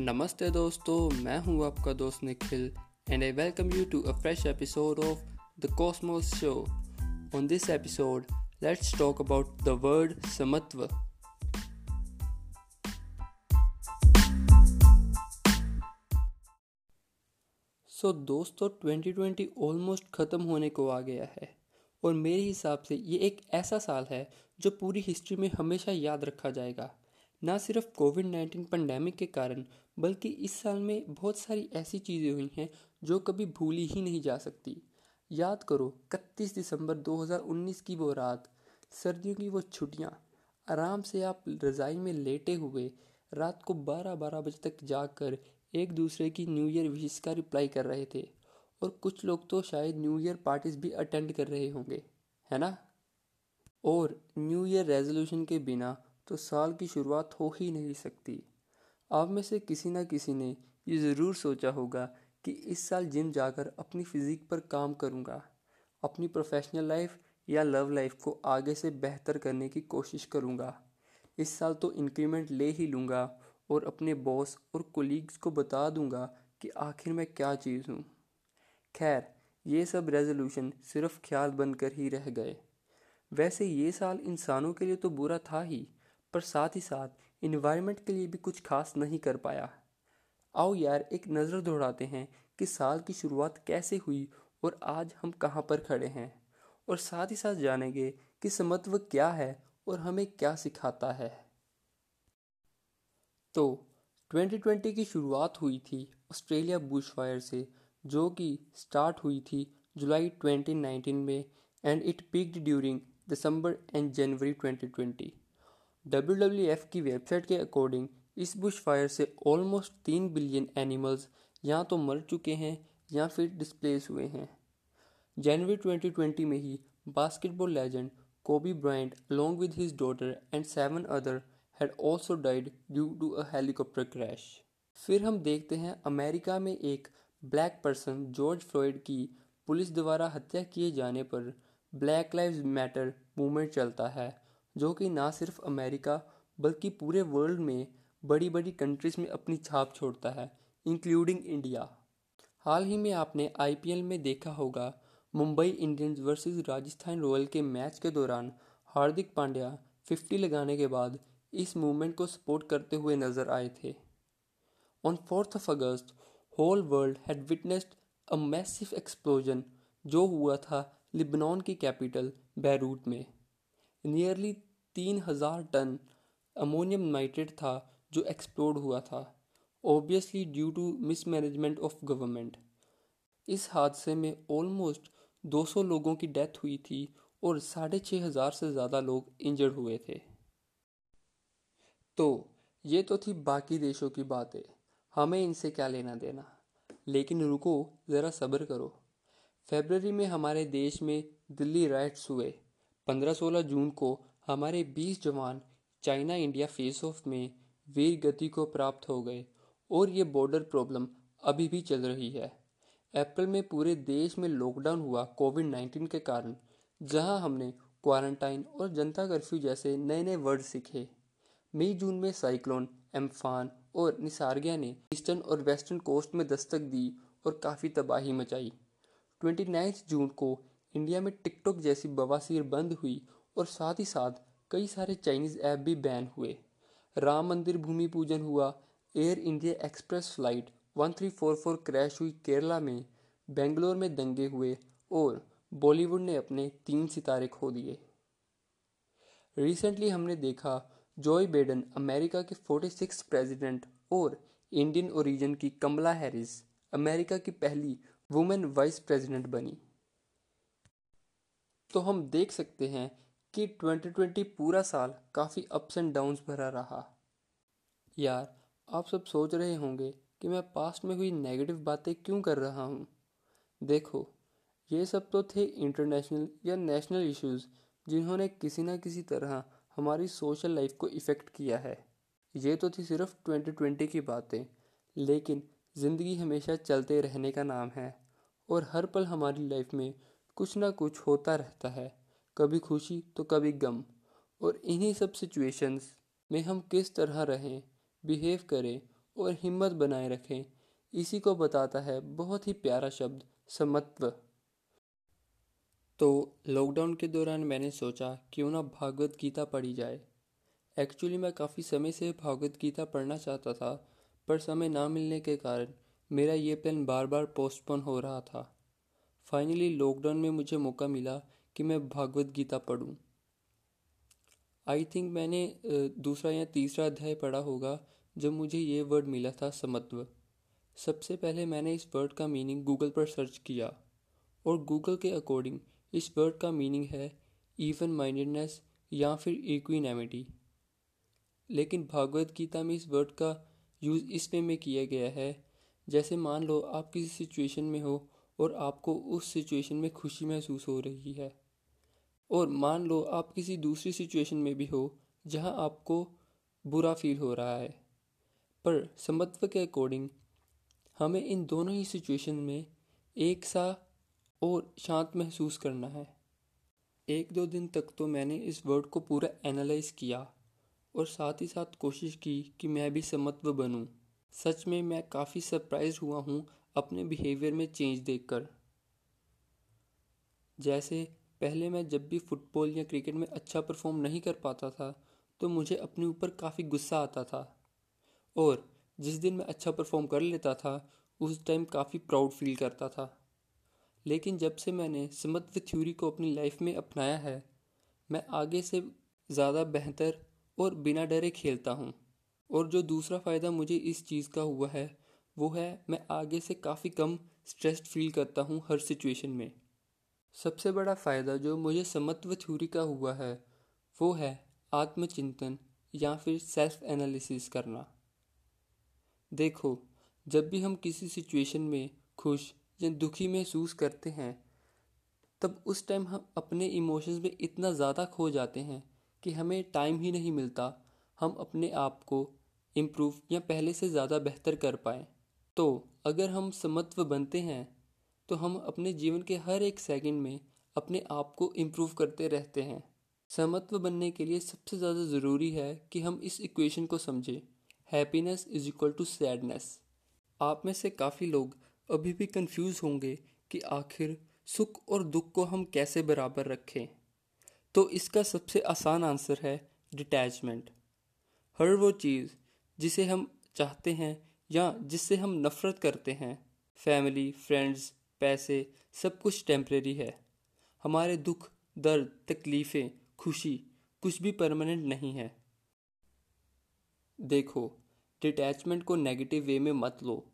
नमस्ते दोस्तों, मैं हूँ आपका दोस्त Nikhil and I welcome you to a fresh episode of the Cosmos show on this episode let's talk about the word samatva so दोस्तों 2020 almost ख़त्म होने को आ गया है, और मेरे हिसाब से ये एक ऐसा साल है जो पूरी हिस्ट्री में हमेशा याद रखा जाएगा। ना सिर्फ़ कोविड नाइन्टीन पेंडेमिक के कारण बल्कि इस साल में बहुत सारी ऐसी चीज़ें हुई हैं जो कभी भूली ही नहीं जा सकती। याद करो 31 दिसंबर 2019 की वो रात। सर्दियों की वो छुट्टियाँ। आराम से आप रज़ाई में लेटे हुए, रात को 12-12 बजे तक जाकर एक दूसरे की न्यू ईयर विशेष का रिप्लाई कर रहे थे। और कुछ लोग तो शायद न्यू ईयर पार्टीज़ भी अटेंड कर रहे होंगे, है ना? और न्यू ईयर रेजोल्यूशन के बिना तो साल की शुरुआत हो ही नहीं सकती। आप में से किसी न किसी ने ये ज़रूर सोचा होगा कि इस साल जिम जाकर अपनी फिज़िक पर काम करूँगा। अपनी प्रोफेशनल लाइफ या लव लाइफ को आगे से बेहतर करने की कोशिश करूँगा। इस साल तो इंक्रीमेंट ले ही लूँगा और अपने बॉस और कोलीग्स को बता दूँगा कि आखिर मैं क्या चीज़ हूँ। खैर, ये सब रेजोल्यूशन सिर्फ़ ख्याल बनकर ही रह गए। वैसे ये साल इंसानों के लिए तो बुरा था ही, पर साथ ही साथ इन्वायरमेंट के लिए भी कुछ खास नहीं कर पाया। आओ यार, एक नज़र दौड़ाते हैं कि साल की शुरुआत कैसे हुई और आज हम कहाँ पर खड़े हैं। और साथ ही साथ जानेंगे कि समत्व क्या है और हमें क्या सिखाता है। तो 2020 की शुरुआत हुई थी ऑस्ट्रेलिया बुश फायर से, जो कि स्टार्ट हुई थी जुलाई 2019 में and it peaked during December and January 2020 WWF की वेबसाइट के अकॉर्डिंग इस बुश फायर से ऑलमोस्ट तीन बिलियन एनिमल्स या तो मर चुके हैं या फिर डिस्प्लेस हुए हैं जनवरी 2020 में ही basketball legend Kobe Bryant along with his daughter and seven other had also died due to a helicopter crash. फिर हम देखते हैं अमेरिका में एक ब्लैक पर्सन जॉर्ज फ्लॉयड की पुलिस द्वारा हत्या किए जाने पर ब्लैक लाइव्स मैटर मूवमेंट चलता है जो कि ना सिर्फ़ अमेरिका, बल्कि पूरे वर्ल्ड में बड़ी बड़ी कंट्रीज़ में अपनी छाप छोड़ता है इंक्लूडिंग इंडिया हाल ही में आपने आईपीएल में देखा होगा, Mumbai Indians versus Rajasthan royal के मैच के दौरान हार्दिक पांड्या 50 लगाने के बाद इस मूवमेंट को सपोर्ट करते हुए नज़र आए थे। On fourth of August whole world had witnessed a massive explosion जो हुआ था लिबनान की कैपिटल बैरूट में। नियरली तीन हज़ार टन अमोनियम नाइट्रेट था जो एक्सप्लोड हुआ था obviously due to mismanagement of government इस हादसे में ऑलमोस्ट 200 लोगों की डेथ हुई थी और साढ़े छः हज़ार से ज़्यादा लोग इंजर्ड हुए थे। तो ये तो थी बाकी देशों की बातें। हमें इनसे क्या लेना देना? लेकिन रुको, ज़रा सब्र करो। फेबररी में हमारे देश में दिल्ली राइट्स हुए। 15-16 जून को हमारे 20 जवान चाइना इंडिया फेस ऑफ़ में वीर गति को प्राप्त हो गए और ये बॉर्डर प्रॉब्लम अभी भी चल रही है। अप्रैल में पूरे देश में लॉकडाउन हुआ कोविड नाइन्टीन के कारण, जहाँ हमने क्वारंटाइन और जनता कर्फ्यू जैसे नए नए वर्ड सीखे। मई, जून में साइक्लोन एम्फान और निसार्गिया ने ईस्टर्न और वेस्टर्न कोस्ट में दस्तक दी और काफ़ी तबाही मचाई। ट्वेंटी जून को इंडिया में टिकटॉक जैसी बवासीर बंद हुई और साथ ही साथ कई सारे चाइनीज़ ऐप भी बैन हुए। राम मंदिर भूमि पूजन हुआ। Air India Express flight 1344 crash हुई केरला में। बेंगलोर में दंगे हुए और बॉलीवुड ने अपने तीन सितारे खो दिए। रिसेंटली हमने देखा जॉय बेडन अमेरिका के 46 प्रेसिडेंट और इंडियन ओरिजिन की कमला हैरिस अमेरिका की पहली वुमेन वाइस प्रेसिडेंट बनी। तो हम देख सकते हैं कि 2020 पूरा साल काफ़ी अप्स एंड डाउन्स भरा रहा। यार, आप सब सोच रहे होंगे कि मैं पास्ट में हुई नेगेटिव बातें क्यों कर रहा हूँ? देखो, ये सब तो थे इंटरनेशनल या नेशनल इश्यूज़ जिन्होंने किसी न किसी तरह हमारी सोशल लाइफ को इफ़ेक्ट किया है। ये तो थी सिर्फ़ 2020 की बातें, लेकिन ज़िंदगी हमेशा चलते रहने का नाम है और हर पल हमारी लाइफ में कुछ ना कुछ होता रहता है। कभी खुशी तो कभी गम। और इन्हीं सब सिचुएशंस में हम किस तरह रहें बिहेव करें और हिम्मत बनाए रखें, इसी को बताता है बहुत ही प्यारा शब्द, समत्व। तो लॉकडाउन के दौरान मैंने सोचा, क्यों ना भागवत गीता पढ़ी जाए। एक्चुअली मैं काफ़ी समय से भागवत गीता पढ़ना चाहता था, पर समय ना मिलने के कारण मेरा ये प्लान बार बार पोस्टपोन हो रहा था। फाइनली लॉकडाउन में मुझे मौका मिला कि मैं भागवत गीता पढ़ूं। आई थिंक मैंने दूसरा या तीसरा अध्याय पढ़ा होगा, जब मुझे ये वर्ड मिला था समत्व। सबसे पहले मैंने इस वर्ड का मीनिंग गूगल पर सर्च किया, और गूगल के अकॉर्डिंग इस वर्ड का मीनिंग है इवन माइंडेडनेस या फिर इक्विनेमिटी लेकिन भागवत गीता में इस वर्ड का यूज़ इस वे में किया गया है, जैसे मान लो आप किसी सिचुएशन में हो, और आपको उस सिचुएशन में खुशी महसूस हो रही है। और मान लो आप किसी दूसरी सिचुएशन में भी हो, जहाँ आपको बुरा फील हो रहा है। पर समत्व के अकॉर्डिंग हमें इन दोनों ही सिचुएशन में एक सा और शांत महसूस करना है। एक दो दिन तक तो मैंने इस वर्ड को पूरा एनालाइज किया और साथ ही साथ कोशिश की कि मैं भी समत्व बनूं। सच में मैं काफ़ी सरप्राइज़ हुआ हूँ अपने बिहेवियर में चेंज देखकर। जैसे पहले मैं जब भी फुटबॉल या क्रिकेट में अच्छा परफॉर्म नहीं कर पाता था तो मुझे अपने ऊपर काफ़ी गुस्सा आता था। और जिस दिन मैं अच्छा परफॉर्म कर लेता था, उस टाइम काफ़ी प्राउड फील करता था। लेकिन जब से मैंने समत्व थ्योरी को अपनी लाइफ में अपनाया है, मैं आगे से ज़्यादा बेहतर और बिना डरे खेलता हूँ। और जो दूसरा फ़ायदा मुझे इस चीज़ का हुआ है, वो है मैं आगे से काफ़ी कम स्ट्रेस्ड फील करता हूँ हर सिचुएशन में। सबसे बड़ा फ़ायदा जो मुझे समत्व थ्योरी का हुआ है, वो है आत्मचिंतन या फिर सेल्फ एनालिसिस करना। देखो, जब भी हम किसी सिचुएशन में खुश या दुखी महसूस करते हैं, तब उस टाइम हम अपने इमोशंस में इतना ज़्यादा खो जाते हैं कि हमें टाइम ही नहीं मिलता हम अपने आप को इम्प्रूव या पहले से ज़्यादा बेहतर कर पाए। तो अगर हम समत्व बनते हैं तो हम अपने जीवन के हर एक सेकंड में अपने आप को इम्प्रूव करते रहते हैं। समत्व बनने के लिए सबसे ज़्यादा ज़रूरी है कि हम इस इक्वेशन को समझें। Happiness is equal to sadness आप में से काफ़ी लोग अभी भी कंफ्यूज होंगे कि आखिर सुख और दुख को हम कैसे बराबर रखें। तो इसका सबसे आसान आंसर है डिटैचमेंट हर वो चीज़ जिसे हम चाहते हैं या जिससे हम नफ़रत करते हैं। फैमिली फ्रेंड्स पैसे, सब कुछ टेम्प्रेरी है। हमारे दुख, दर्द, तकलीफ़ें, खुशी कुछ भी परमानेंट नहीं है। देखो डिटैचमेंट को नेगेटिव वे में मत लो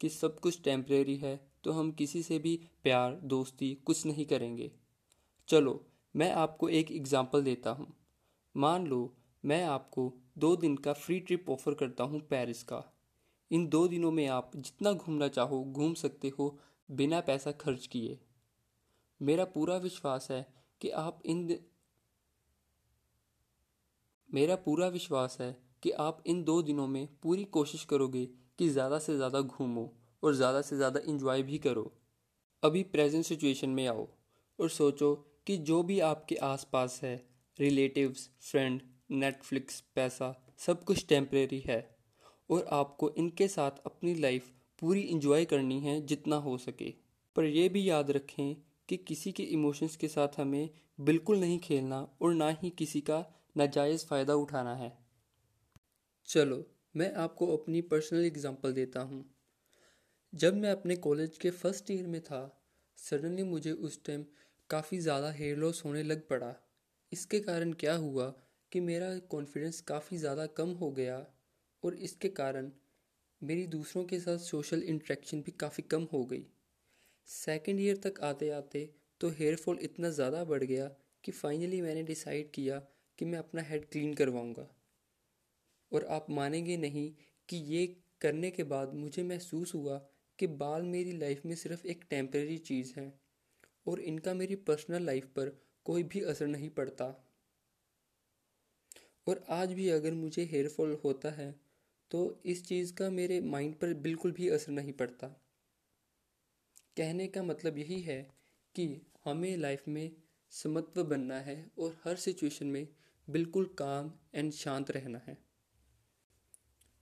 कि सब कुछ टेम्प्रेरी है तो हम किसी से भी प्यार, दोस्ती कुछ नहीं करेंगे। चलो, मैं आपको एक एग्ज़ाम्पल देता हूँ। मान लो, मैं आपको दो दिन का फ्री ट्रिप ऑफ़र करता हूँ पेरिस का। इन दो दिनों में आप जितना घूमना चाहो, घूम सकते हो बिना पैसा खर्च किए। मेरा पूरा विश्वास है कि आप इन मेरा पूरा विश्वास है कि आप इन दो दिनों में पूरी कोशिश करोगे कि ज़्यादा से ज़्यादा घूमो और ज़्यादा से ज़्यादा इंजॉय भी करो। अभी प्रेजेंट सिचुएशन में आओ और सोचो कि जो भी आपके आसपास है रिलेटिव्स फ्रेंड नेटफ्लिक्स पैसा, सब कुछ टेम्परेरी है और आपको इनके साथ अपनी लाइफ पूरी इंजॉय करनी है जितना हो सके। पर यह भी याद रखें कि किसी के इमोशंस के साथ हमें बिल्कुल नहीं खेलना और ना ही किसी का नाजायज़ फ़ायदा उठाना है। चलो, मैं आपको अपनी पर्सनल एग्जांपल देता हूँ। जब मैं अपने कॉलेज के फ़र्स्ट ईयर में था सडनली मुझे उस टाइम काफ़ी ज़्यादा हेयर लॉस होने लग पड़ा। इसके कारण क्या हुआ कि मेरा कॉन्फिडेंस काफ़ी ज़्यादा कम हो गया और इसके कारण मेरी दूसरों के साथ सोशल इंट्रैक्शन भी काफ़ी कम हो गई। सेकेंड ईयर तक आते आते तो हेयर फॉल इतना ज़्यादा बढ़ गया कि फाइनली मैंने डिसाइड किया कि मैं अपना हेड क्लीन करवाऊँगा। और आप मानेंगे नहीं कि ये करने के बाद मुझे महसूस हुआ कि बाल मेरी लाइफ में सिर्फ़ एक टेम्प्रेरी चीज़ है और इनका मेरी पर्सनल लाइफ पर कोई भी असर नहीं पड़ता। और आज भी अगर मुझे हेयर फॉल होता है तो इस चीज़ का मेरे माइंड पर बिल्कुल भी असर नहीं पड़ता। कहने का मतलब यही है कि हमें लाइफ में समत्व बनना है और हर सिचुएशन में बिल्कुल काम एंड शांत रहना है।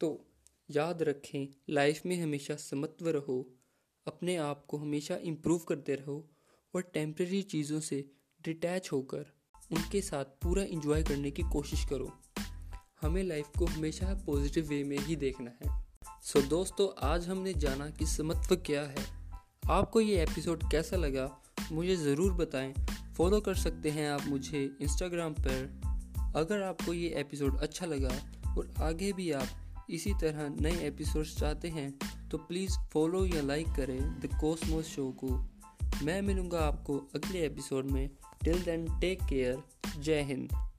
तो याद रखें लाइफ में हमेशा समत्व रहो, अपने आप को हमेशा इम्प्रूव करते रहो और टेम्प्रेरी चीज़ों से डिटैच होकर उनके साथ पूरा इंजॉय करने की कोशिश करो। हमें लाइफ को हमेशा पॉजिटिव वे में ही देखना है। सो so, दोस्तों आज हमने जाना कि समत्व क्या है। आपको ये एपिसोड कैसा लगा मुझे ज़रूर बताएँ। फॉलो कर सकते हैं आप मुझे इंस्टाग्राम पर। अगर आपको ये एपिसोड अच्छा लगा और आगे भी आप इसी तरह नए एपिसोड्स चाहते हैं तो प्लीज़ फॉलो या लाइक करें द कोसमोस शो को। मैं मिलूँगा आपको अगले एपिसोड में। टिल देन टेक केयर जय हिंद।